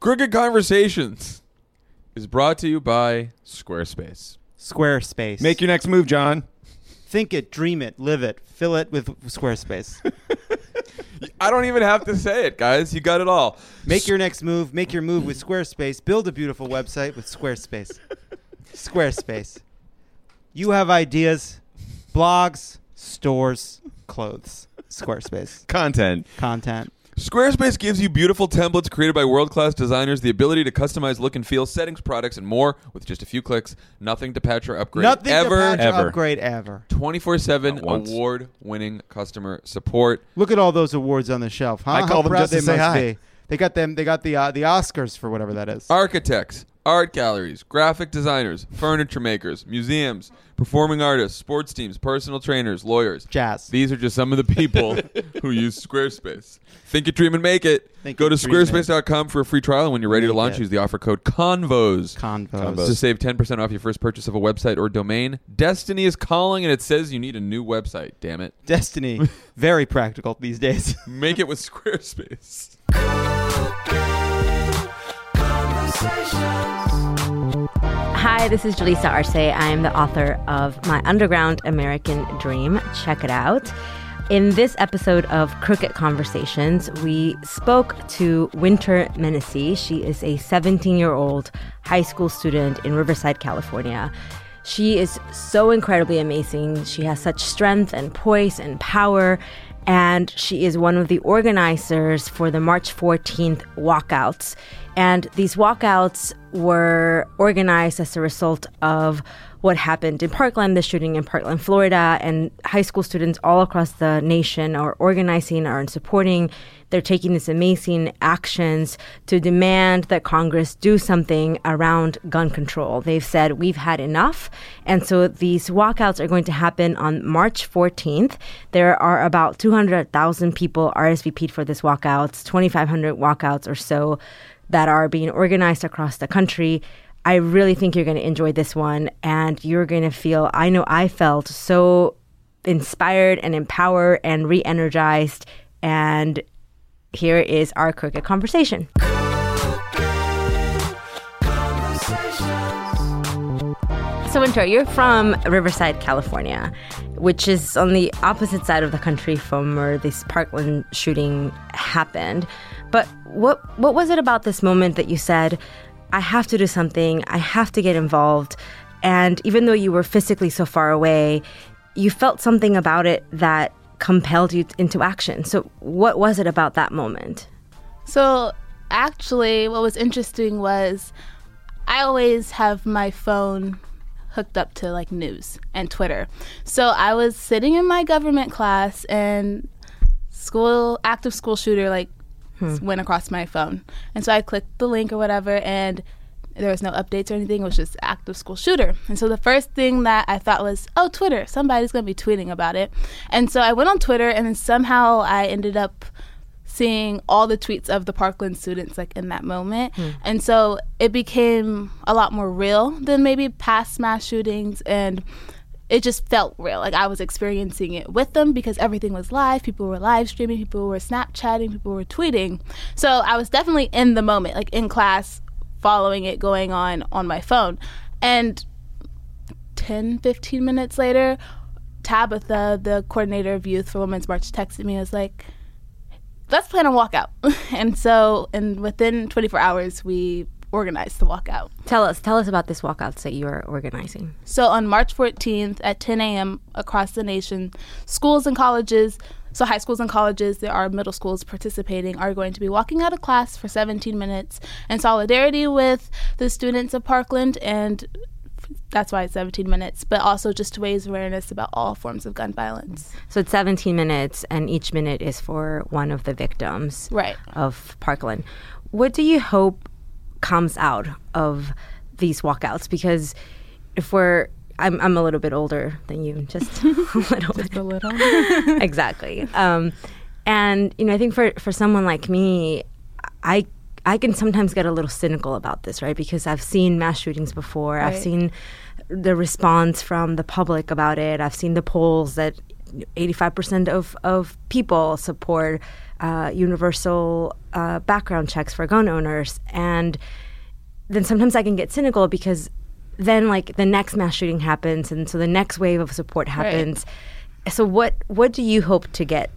Crooked Conversations is brought to you by Squarespace. Squarespace. Make your next move, John. think it, dream it, live it, fill it with Squarespace. I don't even have to say it, guys. You got it all. make your next move. Make your move with Squarespace. Build a beautiful website with Squarespace. Squarespace. You have ideas, blogs, stores, clothes. Squarespace. Content. Content. Squarespace gives you beautiful templates created by world class designers, the ability to customize look and feel, settings, products, and more with just a few clicks. Nothing to patch or upgrade. Nothing ever. to patch or ever. upgrade ever. 24 7 Not once. award winning customer support. Look at all those awards on the shelf. Huh? I call How them proud just to they say must hi. be. They got them. They got the uh, the Oscars for whatever that is. Architects, art galleries, graphic designers, furniture makers, museums, performing artists, sports teams, personal trainers, lawyers. Jazz. These are just some of the people who use Squarespace. Think it, dream, and make it. Think Go it, to dream, make it. squarespace.com for a free trial. And when you're ready to launch, it. use the offer code CONVOS Convos. to save 10% off your first purchase of a website or domain. Destiny is calling, and it says you need a new website. Damn it. Destiny. Very practical these days. Make it with Squarespace. Hi, this is Julissa Arce. I am the author of My Underground American Dream. Check it out. In this episode of Crooked Conversations, we spoke to Winter Minisee. She is a 17 year old high school student in Riverside, California. She is so incredibly amazing. She has such strength and poise and power. And she is one of the organizers for the March 14th walkouts. And these walkouts were organized as a result of what happened in Parkland, the shooting in Parkland, Florida, and high school students all across the nation are organizing, are supporting. They're taking these amazing actions to demand that Congress do something around gun control. They've said we've had enough. And so these walkouts are going to happen on March 14th. There are about 200,000 people RSVP'd for this walkouts, 2,500 walkouts or so that are being organized across the country. I really think you're going to enjoy this one and you're going to feel, I know I felt so inspired and empowered and re energized. And here is our Crooked conversation. So, Winter, you're from Riverside, California, which is on the opposite side of the country from where this Parkland shooting happened. But what what was it about this moment that you said, I have to do something, I have to get involved? And even though you were physically so far away, you felt something about it that compelled you into action. So, what was it about that moment? So, actually, what was interesting was I always have my phone hooked up to like news and Twitter. So, I was sitting in my government class and school active school shooter like hmm. went across my phone. And so I clicked the link or whatever and there was no updates or anything. It was just active school shooter. And so the first thing that I thought was, oh, Twitter. Somebody's going to be tweeting about it. And so I went on Twitter and then somehow I ended up seeing all the tweets of the Parkland students like in that moment. Hmm. And so it became a lot more real than maybe past mass shootings and it just felt real. Like I was experiencing it with them because everything was live. People were live streaming, people were Snapchatting, people were tweeting. So I was definitely in the moment, like in class, following it going on on my phone. And 10, 15 minutes later, Tabitha, the coordinator of youth for Women's March, texted me and was like, let's plan a walkout. and so, and within 24 hours, we organized the walkout. Tell us, tell us about this walkouts that you are organizing. So on March 14th at 10 a.m. across the nation, schools and colleges, so high schools and colleges, there are middle schools participating, are going to be walking out of class for 17 minutes in solidarity with the students of Parkland and That's why it's 17 minutes, but also just to raise awareness about all forms of gun violence. So it's 17 minutes, and each minute is for one of the victims Right. of Parkland. What do you hope comes out of these walkouts? Because if we're, I'm, I'm a little bit older than you, just a little bit. A little. exactly. Um, and you know, I think for for someone like me, I I can sometimes get a little cynical about this, right? Because I've seen mass shootings before. I've seen the response from the public about it. I've seen the polls that 85% of of people support uh, universal uh, background checks for gun owners, and then sometimes I can get cynical because then like the next mass shooting happens and so the next wave of support happens. So what what do you hope to get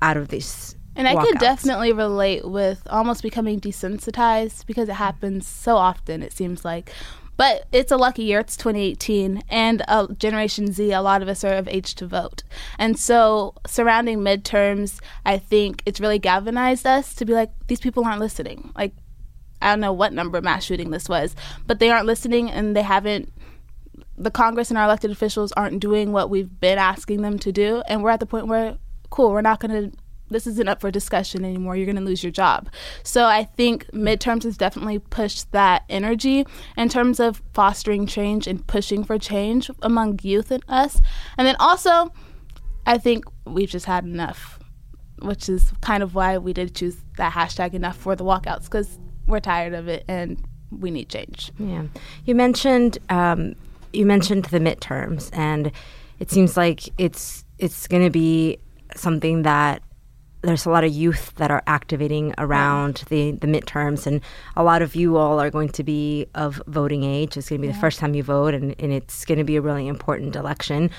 out of this? And I could definitely relate with almost becoming desensitized because it happens so often, it seems like. But it's a lucky year. It's 2018, and uh, Generation Z, a lot of us are of age to vote. And so, surrounding midterms, I think it's really galvanized us to be like, these people aren't listening. Like, I don't know what number mass shooting this was, but they aren't listening and they haven't the Congress and our elected officials aren't doing what we've been asking them to do, and we're at the point where, cool, we're not going to. This isn't up for discussion anymore. You're going to lose your job. So I think midterms has definitely pushed that energy in terms of fostering change and pushing for change among youth and us. And then also, I think we've just had enough, which is kind of why we did choose that hashtag enough for the walkouts because we're tired of it and we need change. Yeah, you mentioned um, you mentioned the midterms, and it seems like it's it's going to be something that there's a lot of youth that are activating around the, the midterms, and a lot of you all are going to be of voting age. It's going to be the first time you vote, and, and it's going to be a really important election.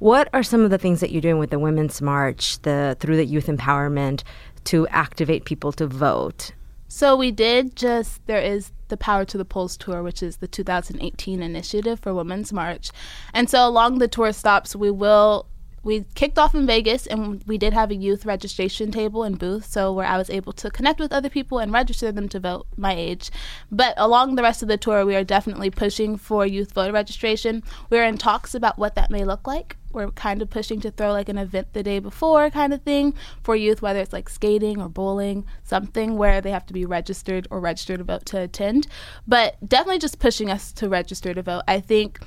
What are some of the things that you're doing with the Women's March, the through the youth empowerment, to activate people to vote? So we did just there is the Power to the Polls tour, which is the 2018 initiative for Women's March, and so along the tour stops we will. We kicked off in Vegas and we did have a youth registration table and booth, so where I was able to connect with other people and register them to vote my age. But along the rest of the tour, we are definitely pushing for youth voter registration. We're in talks about what that may look like we're kind of pushing to throw like an event the day before kind of thing for youth, whether it's like skating or bowling, something where they have to be registered or registered to vote to attend. But definitely just pushing us to register to vote. I think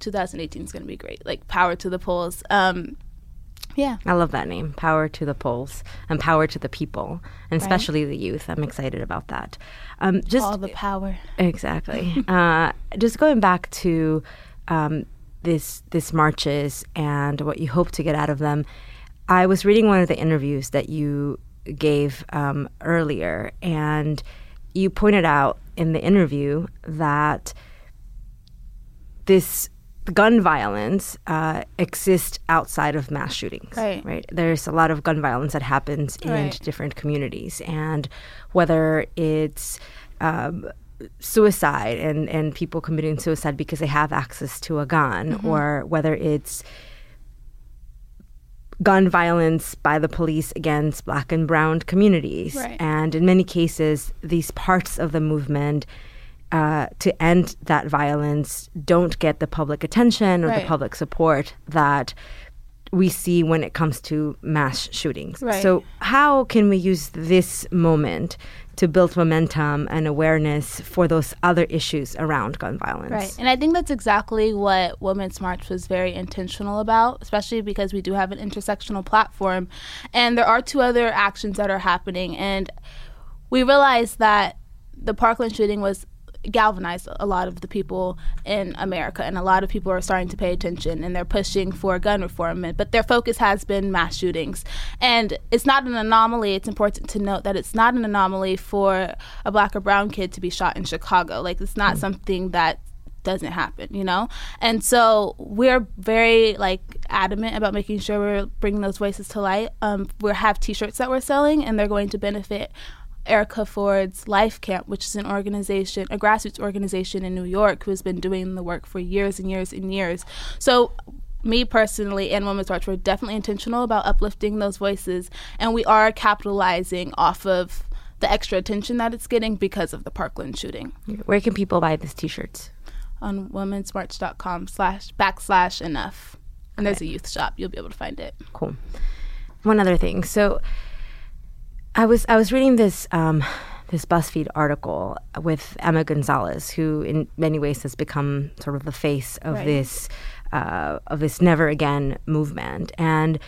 2018 is going to be great. Like power to the polls. Um, yeah. I love that name, Power to the Polls, and Power to the People, and especially the youth. I'm excited about that. Um, just All the power. exactly. uh, just going back to um, this this marches and what you hope to get out of them. I was reading one of the interviews that you gave um, earlier, and you pointed out in the interview that this gun violence uh, exists outside of mass shootings. Right. Right. There's a lot of gun violence that happens in Right. different communities, and whether it's um, suicide and, and people committing suicide because they have access to a gun, Mm-hmm. or whether it's gun violence by the police against black and brown communities. Right. And in many cases, these parts of the movement uh, to end that violence don't get the public attention or Right. the public support that we see when it comes to mass shootings. Right. So, how can we use this moment to build momentum and awareness for those other issues around gun violence? Right. And I think that's exactly what Women's March was very intentional about, especially because we do have an intersectional platform. And there are two other actions that are happening. And we realized that the Parkland shooting was galvanized a lot of the people in America and a lot of people are starting to pay attention and they're pushing for gun reform but their focus has been mass shootings and it's not an anomaly it's important to note that it's not an anomaly for a black or brown kid to be shot in Chicago like it's not something that doesn't happen, you know? And so we're very like adamant about making sure we're bringing those voices to light. Um, we have t-shirts that we're selling and they're going to benefit Erica Ford's Life Camp, which is an organization, a grassroots organization in New York who has been doing the work for years and years and years. So me personally and Women's March, we're definitely intentional about uplifting those voices and we are capitalizing off of the extra attention that it's getting because of the Parkland shooting. Where can people buy these t shirts? on womensmarch.com slash backslash enough. And there's a youth shop. You'll be able to find it. Cool. One other thing. So I was I was reading this um, this BuzzFeed article with Emma Gonzalez, who in many ways has become sort of the face of Right. this uh, of this never again movement. And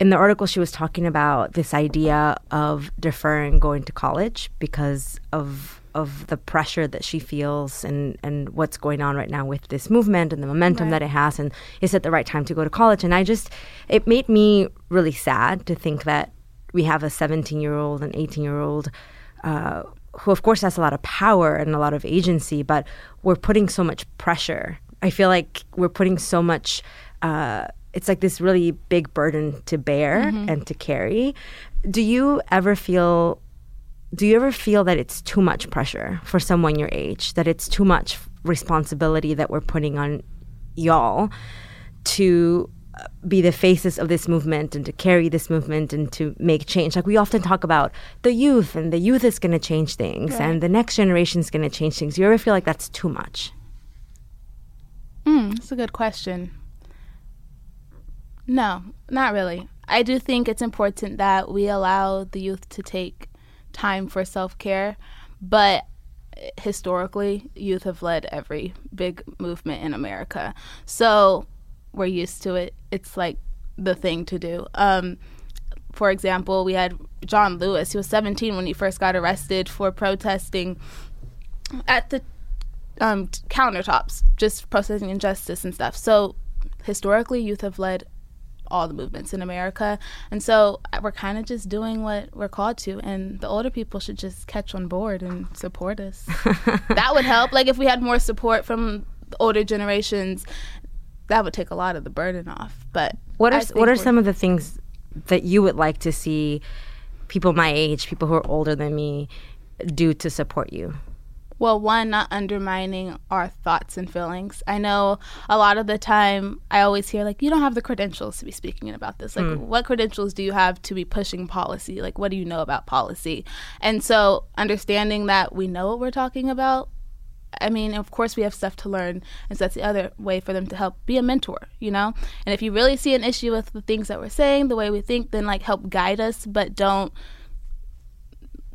in the article, she was talking about this idea of deferring going to college because of of the pressure that she feels and and what's going on right now with this movement and the momentum that it has and is it the right time to go to college and i just it made me really sad to think that we have a 17 year old and 18 year old uh, who of course has a lot of power and a lot of agency but we're putting so much pressure. I feel like we're putting so much uh, it's like this really big burden to bear and to carry. Do you ever feel do you ever feel that it's too much pressure for someone your age that it's too much responsibility that we're putting on y'all to be the faces of this movement and to carry this movement and to make change like we often talk about the youth and the youth is going to change things and the next generation is going to change things you ever feel like that's too much Mm, that's a good question. No, not really. I do think it's important that we allow the youth to take time for self care, but historically, youth have led every big movement in America. So we're used to it. It's like the thing to do. Um, for example, we had John Lewis. He was 17 when he first got arrested for protesting at the um, countertops, just protesting injustice and stuff. So historically, youth have led all the movements in America, and so uh, we're kind of just doing what we're called to. And the older people should just catch on board and support us. that would help. Like if we had more support from older generations, that would take a lot of the burden off. But what are what are some of the things that you would like to see people my age people who are older than me do to support you Well, one, not undermining our thoughts and feelings. I know a lot of the time I always hear, like, you don't have the credentials to be speaking about this. Like, hmm. what credentials do you have to be pushing policy? Like, what do you know about policy? And so, understanding that we know what we're talking about. I mean, of course, we have stuff to learn, and so that's the other way for them to help be a mentor, you know. And if you really see an issue with the things that we're saying, the way we think, then like help guide us, but don't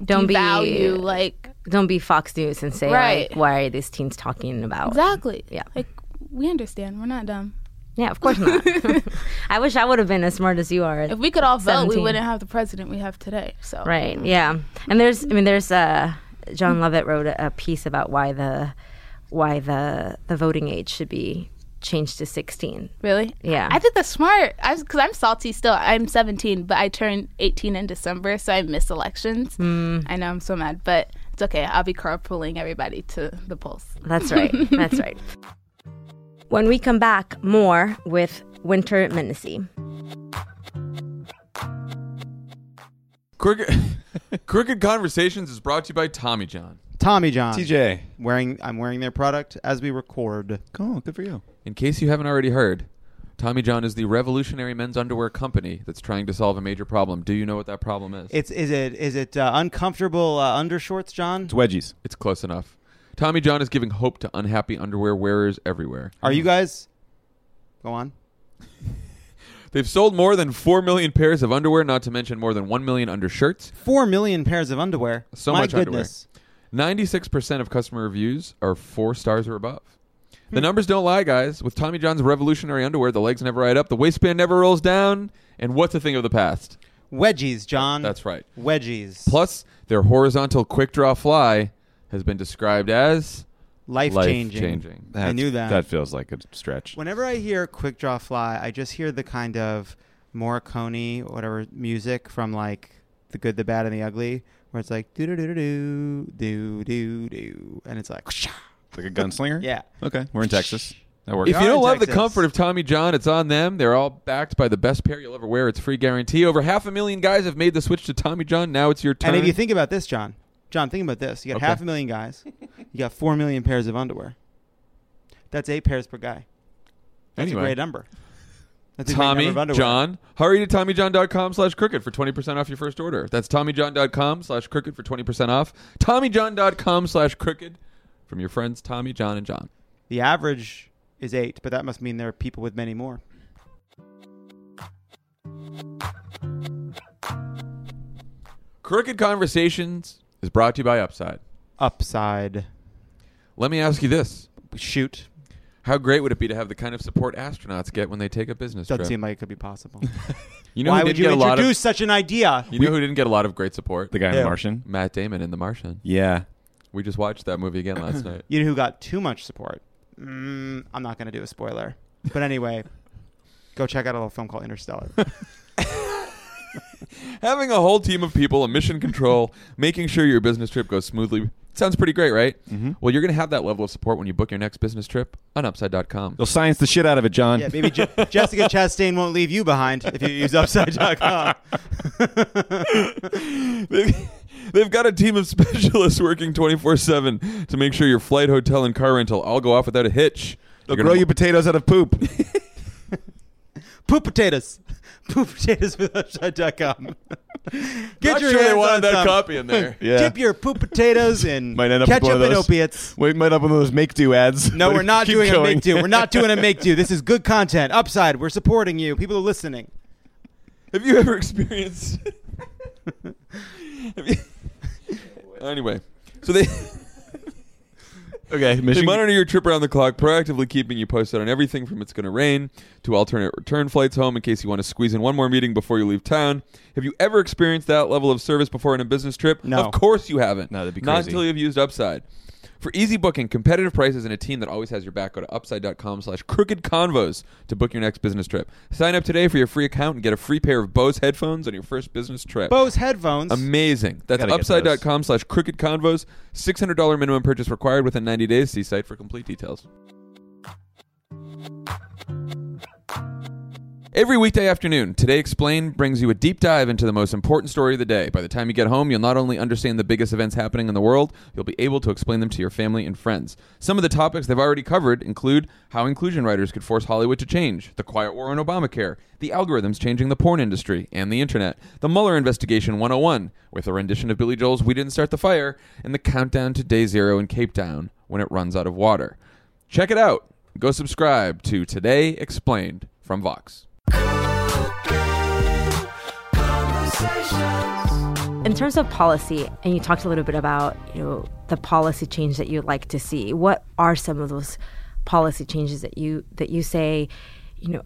don't be like don't be fox news and say Right. like why are these teens talking about exactly. Yeah. like we understand. We're not dumb. yeah of course not i wish i would have been as smart as you are If we could all vote, we wouldn't have the president we have today. So Right. Yeah. And there's, I mean, there's uh, Jon Lovett wrote a, a piece about why the why the the voting age should be changed to 16. really, Yeah. I think that's smart. I because I'm salty still. I'm 17, but I turned 18 in December, so I missed elections. Hmm. I know I'm so mad, but it's okay. I'll be carpooling everybody to the polls. That's right. That's right. When we come back, more with Winter Minisee. Crooked, Crooked Conversations is brought to you by Tommy John. Tommy John. TJ. Wearing I'm wearing their product as we record. Oh, good for you. In case you haven't already heard, Tommy John is the revolutionary men's underwear company that's trying to solve a major problem. Do you know what that problem is? It's is it is it uh, uncomfortable uh, undershorts, John? It's wedgies. It's close enough. Tommy John is giving hope to unhappy underwear wearers everywhere. Are you guys? Go on. They've sold more than 4 million pairs of underwear, not to mention more than 1 million undershirts. Four million pairs of underwear. So My much underwear. 96% of customer reviews are 4 stars or above. Hmm. The numbers don't lie, guys. With Tommy John's revolutionary underwear, the legs never ride up, the waistband never rolls down, and what's a thing of the past? Wedgies, John. That's right. Wedgies. Plus, their horizontal quick draw fly has been described as life changing. life-changing. I knew that. That feels like a stretch. Whenever I hear quick draw fly, I just hear the kind of Morricone, whatever music from like the good, the bad, and the ugly, where it's like do do do do do do do, and it's like like a gunslinger? yeah. Okay. We're in Texas. That works. If you don't love the Texas. comfort of Tommy John, it's on them. They're all backed by the best pair you'll ever wear. It's free guarantee. Over half a million guys have made the switch to Tommy John. Now it's your turn. And if you think about this, John, John, think about this. You got Okay. half a million guys. You got four million pairs of underwear. That's eight pairs per guy. That's Anyway. a great number. That's Tommy. John, hurry to TommyJohn.com slash crooked for 20% off your first order. That's TommyJohn.com slash crooked for 20% off. TommyJohn.com slash crooked from your friends Tommy, John, and John. The average is eight, but that must mean there are people with many more. Crooked Conversations is brought to you by Upside. Upside. Let me ask you this. Shoot. How great would it be to have the kind of support astronauts get when they take a business Doesn't trip? seem like it could be possible. you know Why would you get a lot introduce of such an idea? You know who didn't get a lot of great support? The guy in Yeah. The Martian. Matt Damon in The Martian. Yeah. We just watched that movie again last night. You know who got too much support? Mm, I'm not going to do a spoiler. But anyway, go check out a little film called Interstellar. Having a whole team of people, a mission control, making sure your business trip goes smoothly sounds pretty great, right? Mm-hmm. Well, you're going to have that level of support when you book your next business trip on Upside.com. They'll science the shit out of it, John. yeah, baby Je- Jessica Chastain won't leave you behind if you use Upside.com. They've, they've got a team of specialists working 24 7 to make sure your flight, hotel, and car rental all go off without a hitch. They'll grow gonna- you potatoes out of poop. Poop potatoes. Poop potatoes with Upside.com. Get Not your sure they hands wanted on that some. copy in there. yeah. Dip your poop potatoes in Might end up with ketchup one of and those- opiates. We might have one of those make do ads. No, we're not keep doing a going. make do. We're not doing a make do. This is good content. Upside, we're supporting you. People are listening. Have you ever experienced? Have you- anyway, so they okay, they monitor your trip around the clock, proactively keeping you posted on everything from it's going to rain to alternate return flights home in case you want to squeeze in one more meeting before you leave town. Have you ever experienced that level of service before on a business trip? No. Of course you haven't. No, that'd be Not until you've used Upside. For easy booking, competitive prices, and a team that always has your back, go to upside.com slash crooked convos to book your next business trip. Sign up today for your free account and get a free pair of Bose headphones on your first business trip. Bose headphones. Amazing. That's Gotta get upside.com slash crooked convos. $600 minimum purchase required within 90 days. See site for complete details. Every weekday afternoon, Today Explained brings you a deep dive into the most important story of the day. By the time you get home, you'll not only understand the biggest events happening in the world, you'll be able to explain them to your family and friends. Some of the topics they've already covered include how inclusion writers could force Hollywood to change, the quiet war on Obamacare, the algorithms changing the porn industry and the internet, the Mueller investigation 101, with a rendition of Billy Joel's We Didn't Start the Fire, and the countdown to day zero in Cape Town when it runs out of water. Check it out. Go subscribe to Today Explained from Vox. In terms of policy, and you talked a little bit about you know the policy change that you'd like to see. What are some of those policy changes that you that you say, you know,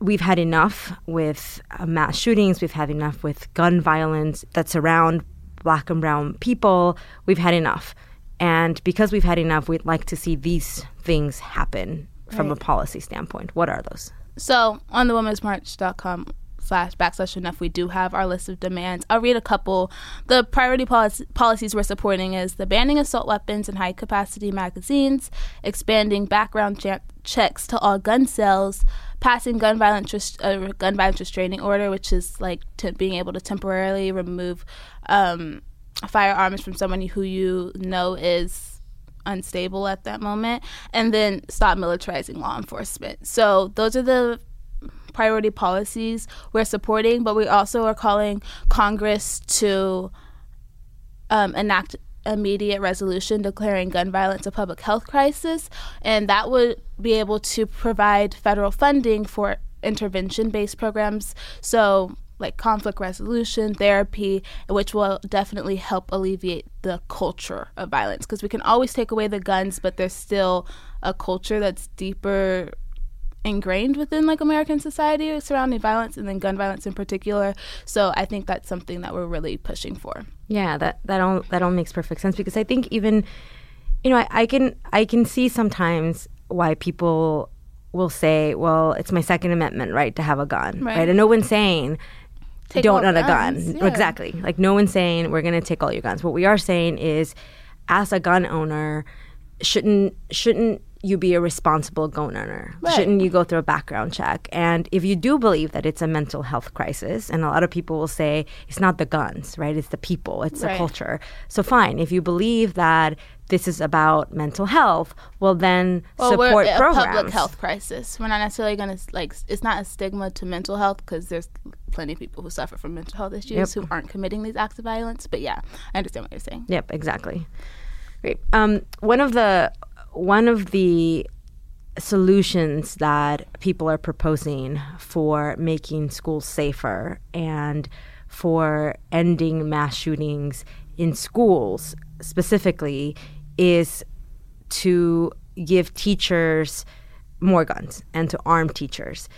we've had enough with uh, mass shootings, we've had enough with gun violence that surround black and brown people. We've had enough, and because we've had enough, we'd like to see these things happen from a policy standpoint. What are those? So on the womensmarch.com slash backslash enough, we do have our list of demands. I'll read a couple. The priority policy, policies we're supporting is the banning assault weapons and high capacity magazines, expanding background che- checks to all gun sales, passing gun violence res- uh, gun violence restraining order, which is like to being able to temporarily remove um, firearms from someone who you know is unstable at that moment, and then stop militarizing law enforcement. So those are the priority policies we're supporting, but we also are calling Congress to um, enact immediate resolution declaring gun violence a public health crisis, and that would be able to provide federal funding for intervention based programs. So, like conflict resolution, therapy, which will definitely help alleviate the culture of violence because we can always take away the guns, but there's still a culture that's deeper ingrained within like American society surrounding violence and then gun violence in particular. So I think that's something that we're really pushing for. Yeah, that that all that all makes perfect sense because I think even you know I, I can I can see sometimes why people will say, well, it's my Second Amendment right to have a gun, right? Right. And no one's saying Take don't own a gun. yeah. Exactly. Like no one's saying we're going to take all your guns. What we are saying is, as a gun owner, shouldn't shouldn't you be a responsible gun owner? Right. Shouldn't you go through a background check? And if you do believe that it's a mental health crisis, and a lot of people will say it's not the guns, right? It's the people, it's the culture. So fine, if you believe that this is about mental health, well then Well, support we're a public health crisis. We're not necessarily going to like. It's not a stigma to mental health because there's plenty of people who suffer from mental health issues Yep. who aren't committing these acts of violence. But yeah, I understand what you're saying. Yep, exactly. Great. Um, one of the one of the solutions that people are proposing for making schools safer and for ending mass shootings in schools specifically is to give teachers more guns and to arm teachers.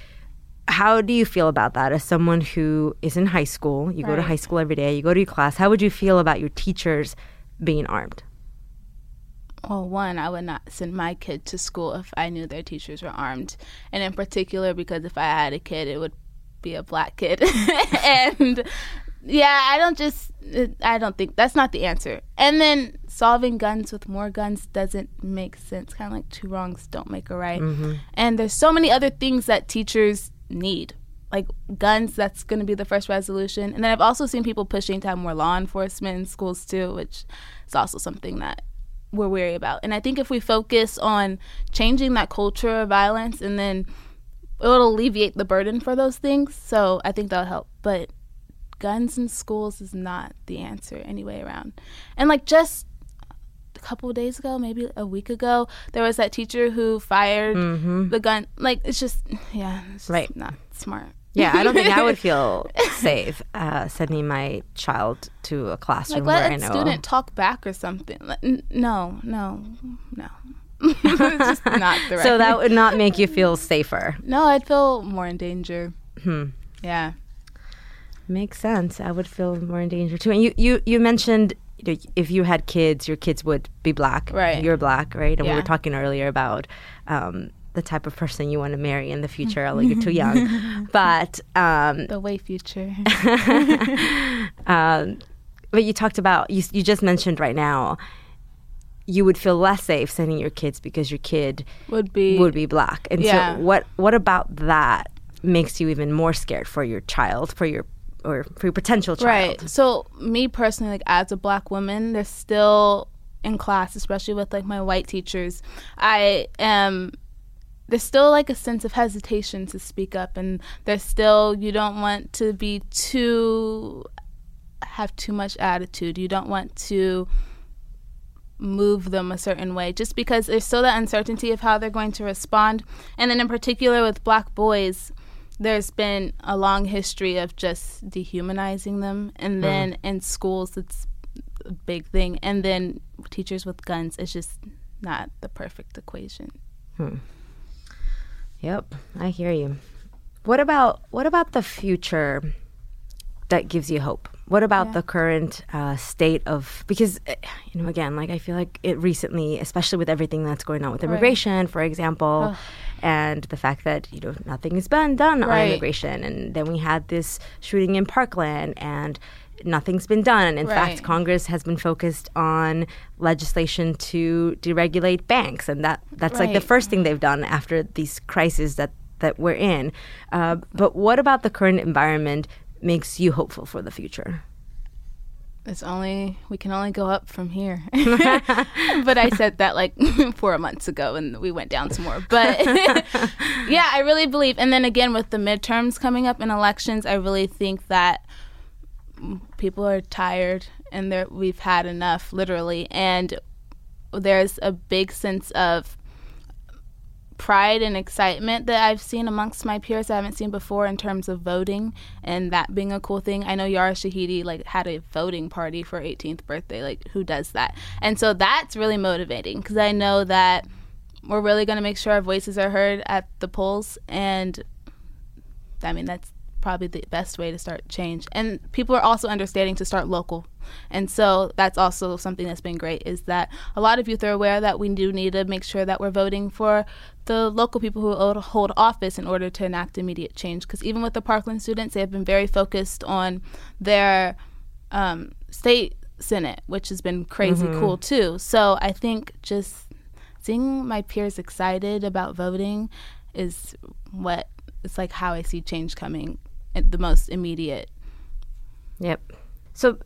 How do you feel about that as someone who is in high school? You go to high school every day, you go to your class. How would you feel about your teachers being armed? Well, one, I would not send my kid to school if I knew their teachers were armed. And in particular, because if I had a kid, it would be a black kid. and yeah, I don't just, I don't think that's not the answer. And then solving guns with more guns doesn't make sense. Kind of like two wrongs don't make a right. Mm-hmm. And there's so many other things that teachers need. Like guns, that's going to be the first resolution. And then I've also seen people pushing to have more law enforcement in schools too, which is also something that we're wary about. And I think if we focus on changing that culture of violence and then it'll alleviate the burden for those things. So I think that'll help. But guns in schools is not the answer anyway around. And like just a couple of days ago, maybe a week ago, there was that teacher who fired mm-hmm. the gun. Like it's just yeah, it's just Right. not smart. Yeah, I don't think I would feel safe uh, sending my child to a like classroom where let I a know. student talk back or something. Like, no, no, no. it's just not the right. so that would not make you feel safer. no, I'd feel more in danger. Hmm. Yeah. Makes sense. I would feel more in danger too. And you, you, you mentioned you know, if you had kids, your kids would be black. Right. You're black, right? And we were talking earlier about um, the type of person you want to marry in the future. Although you're too young, but um, The way future. um, but you talked about you, you just mentioned right now you would feel less safe sending your kids because your kid would be would be black. And Yeah. so what what about that makes you even more scared for your child, for your or for your potential child? Right. So me personally, like as a black woman, there's still in class, especially with like my white teachers, I am there's still like a sense of hesitation to speak up and there's still you don't want to be too have too much attitude. You don't want to move them a certain way just because there's still that uncertainty of how they're going to respond. And then in particular with black boys, there's been a long history of just dehumanizing them and then in schools it's a big thing and then teachers with guns it's just not the perfect equation. Hmm. Yep, I hear you. What about what about the future that gives you hope? What about the current uh, state of because uh, you know again like I feel like it recently, especially with everything that's going on with immigration, for example, and the fact that you know nothing has been done on immigration, and then we had this shooting in Parkland and. Nothing's been done. In fact, Congress has been focused on legislation to deregulate banks, and that that's like the first thing they've done after these crises that that we're in. Uh, but what about the current environment makes you hopeful for the future? It's only we can only go up from here. but I said that like four months ago, and we went down some more. But yeah, I really believe. And then again, with the midterms coming up in elections, I really think that people are tired and we've had enough, literally. And there's a big sense of pride and excitement that I've seen amongst my peers I haven't seen before in terms of voting and that being a cool thing. I know Yara Shahidi like had a voting party for 18th birthday. Like who does that? And so that's really motivating because I know that we're really going to make sure our voices are heard at the polls and I mean that's probably the best way to start change. And people are also understanding to start local. And so that's also something that's been great is that a lot of youth are aware that we do need to make sure that we're voting for the local people who hold- office in order to enact immediate change. Because even with the Parkland students, they have been very focused on their um, state senate, which has been crazy cool too. So I think just seeing my peers excited about voting is what it's like how I see change coming the most immediate. Yep. So,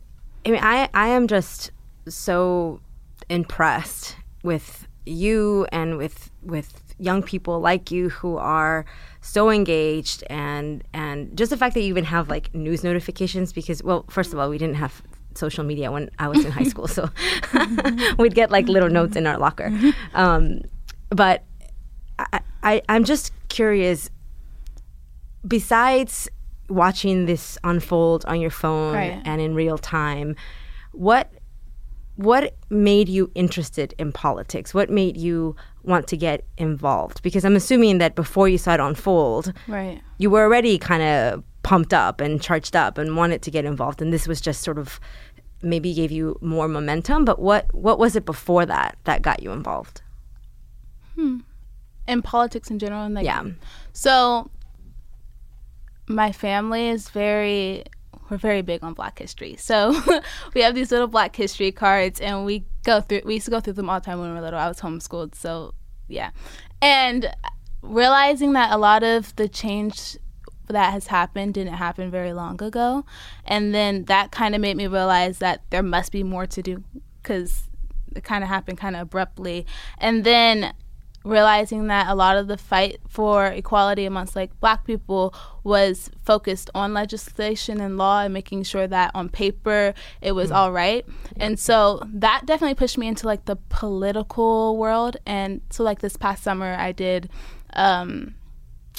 I mean, I I am just so impressed with you and with with young people like you who are so engaged and and just the fact that you even have like news notifications because well first of all we didn't have social media when I was in high school so we'd get like little notes in our locker um, but I, I I'm just curious. Besides watching this unfold on your phone Right. and in real time, what what made you interested in politics? What made you want to get involved? Because I'm assuming that before you saw it unfold, Right. you were already kind of pumped up and charged up and wanted to get involved, and this was just sort of maybe gave you more momentum. But what what was it before that that got you involved? Hmm. In politics in general, and like Yeah. So my family is very we're very big on black history. So we have these little black history cards and we go through we used to go through them all the time when we were little. I was homeschooled, so yeah. And realizing that a lot of the change that has happened didn't happen very long ago. And then that kind of made me realize that there must be more to do cuz it kind of happened kind of abruptly. And then realizing that a lot of the fight for equality amongst like black people was focused on legislation and law and making sure that on paper it was all right. And so that definitely pushed me into like the political world. And so like this past summer i did um,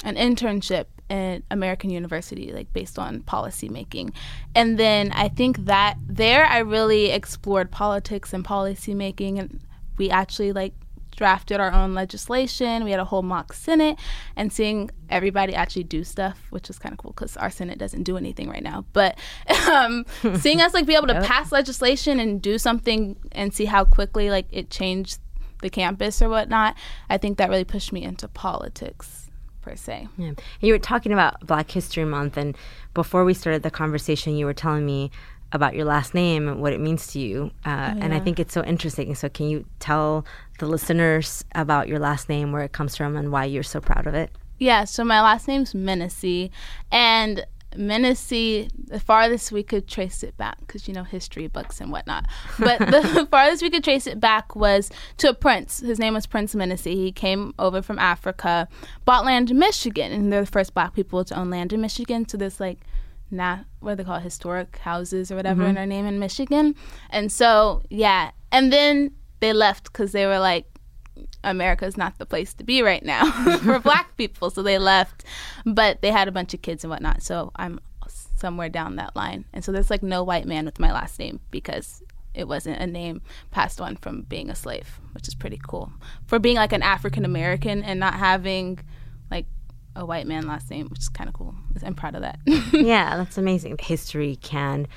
an internship at American University, like based on policy making. And then I think that there I really explored politics and policy making and we actually like drafted our own legislation. We had a whole mock senate and seeing everybody actually do stuff, which is kind of cool because our senate doesn't do anything right now. But um, seeing us like be able to pass legislation and do something and see how quickly like it changed the campus or whatnot, I think that really pushed me into politics per se. Yeah. You were talking about Black History Month, and before we started the conversation, you were telling me about your last name and what it means to you. Uh, And I think it's so interesting. So, can you tell the listeners about your last name, where it comes from, and why you're so proud of it? Yeah, so my last name's Minisee, and Minisee, the farthest we could trace it back, because you know history books and whatnot. But the farthest we could trace it back was to a prince. His name was Prince Minisee. He came over from Africa, bought land in Michigan, and they're the first black people to own land in Michigan. So there's like, nah, what do they call it, historic houses or whatever mm-hmm. in their name in Michigan. And so yeah, and then they left because they were like, America's not the place to be right now for black people. So they left, but they had a bunch of kids and whatnot. So I'm somewhere down that line. And so there's like no white man with my last name because it wasn't a name passed on from being a slave, which is pretty cool. For being like an African American and not having a white man last name, which is kind of cool. I'm proud of that. yeah, that's amazing. History can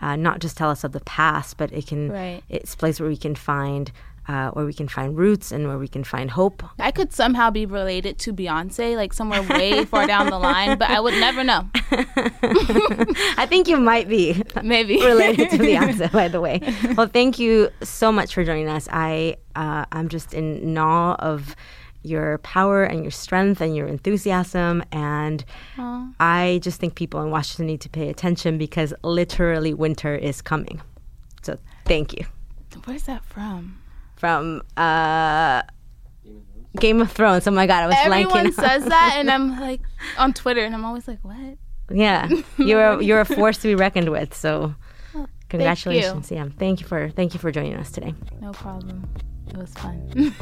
uh, not just tell us of the past, but it can. Right. It's a place where we can find. Uh, where we can find roots and where we can find hope. I could somehow be related to Beyonce, like somewhere way far down the line, but I would never know. I think you might be Maybe. related to Beyonce, by the way. Well, thank you so much for joining us. I uh, I'm just in awe of your power and your strength and your enthusiasm, and I just think people in Washington need to pay attention because literally winter is coming. So thank you Where's that from? from uh, Game of Thrones. Oh my God, I was Everyone blanking. says that, and I'm like on Twitter, and I'm always like, what? yeah, you're a, you're a force to be reckoned with. So. Congratulations! Yeah, thank you for thank you for joining us today. No problem. It was fun.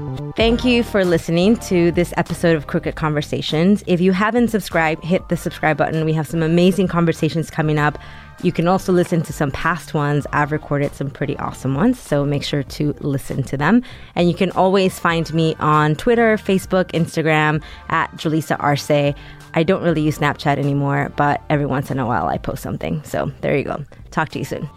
Thank you for listening to this episode of Crooked Conversations. If you haven't subscribed, hit the subscribe button. We have some amazing conversations coming up. You can also listen to some past ones. I've recorded some pretty awesome ones, so make sure to listen to them. And you can always find me on Twitter, Facebook, Instagram at Julissa Arce. I don't really use Snapchat anymore, but every once in a while I post something. So there you go. Talk to you soon.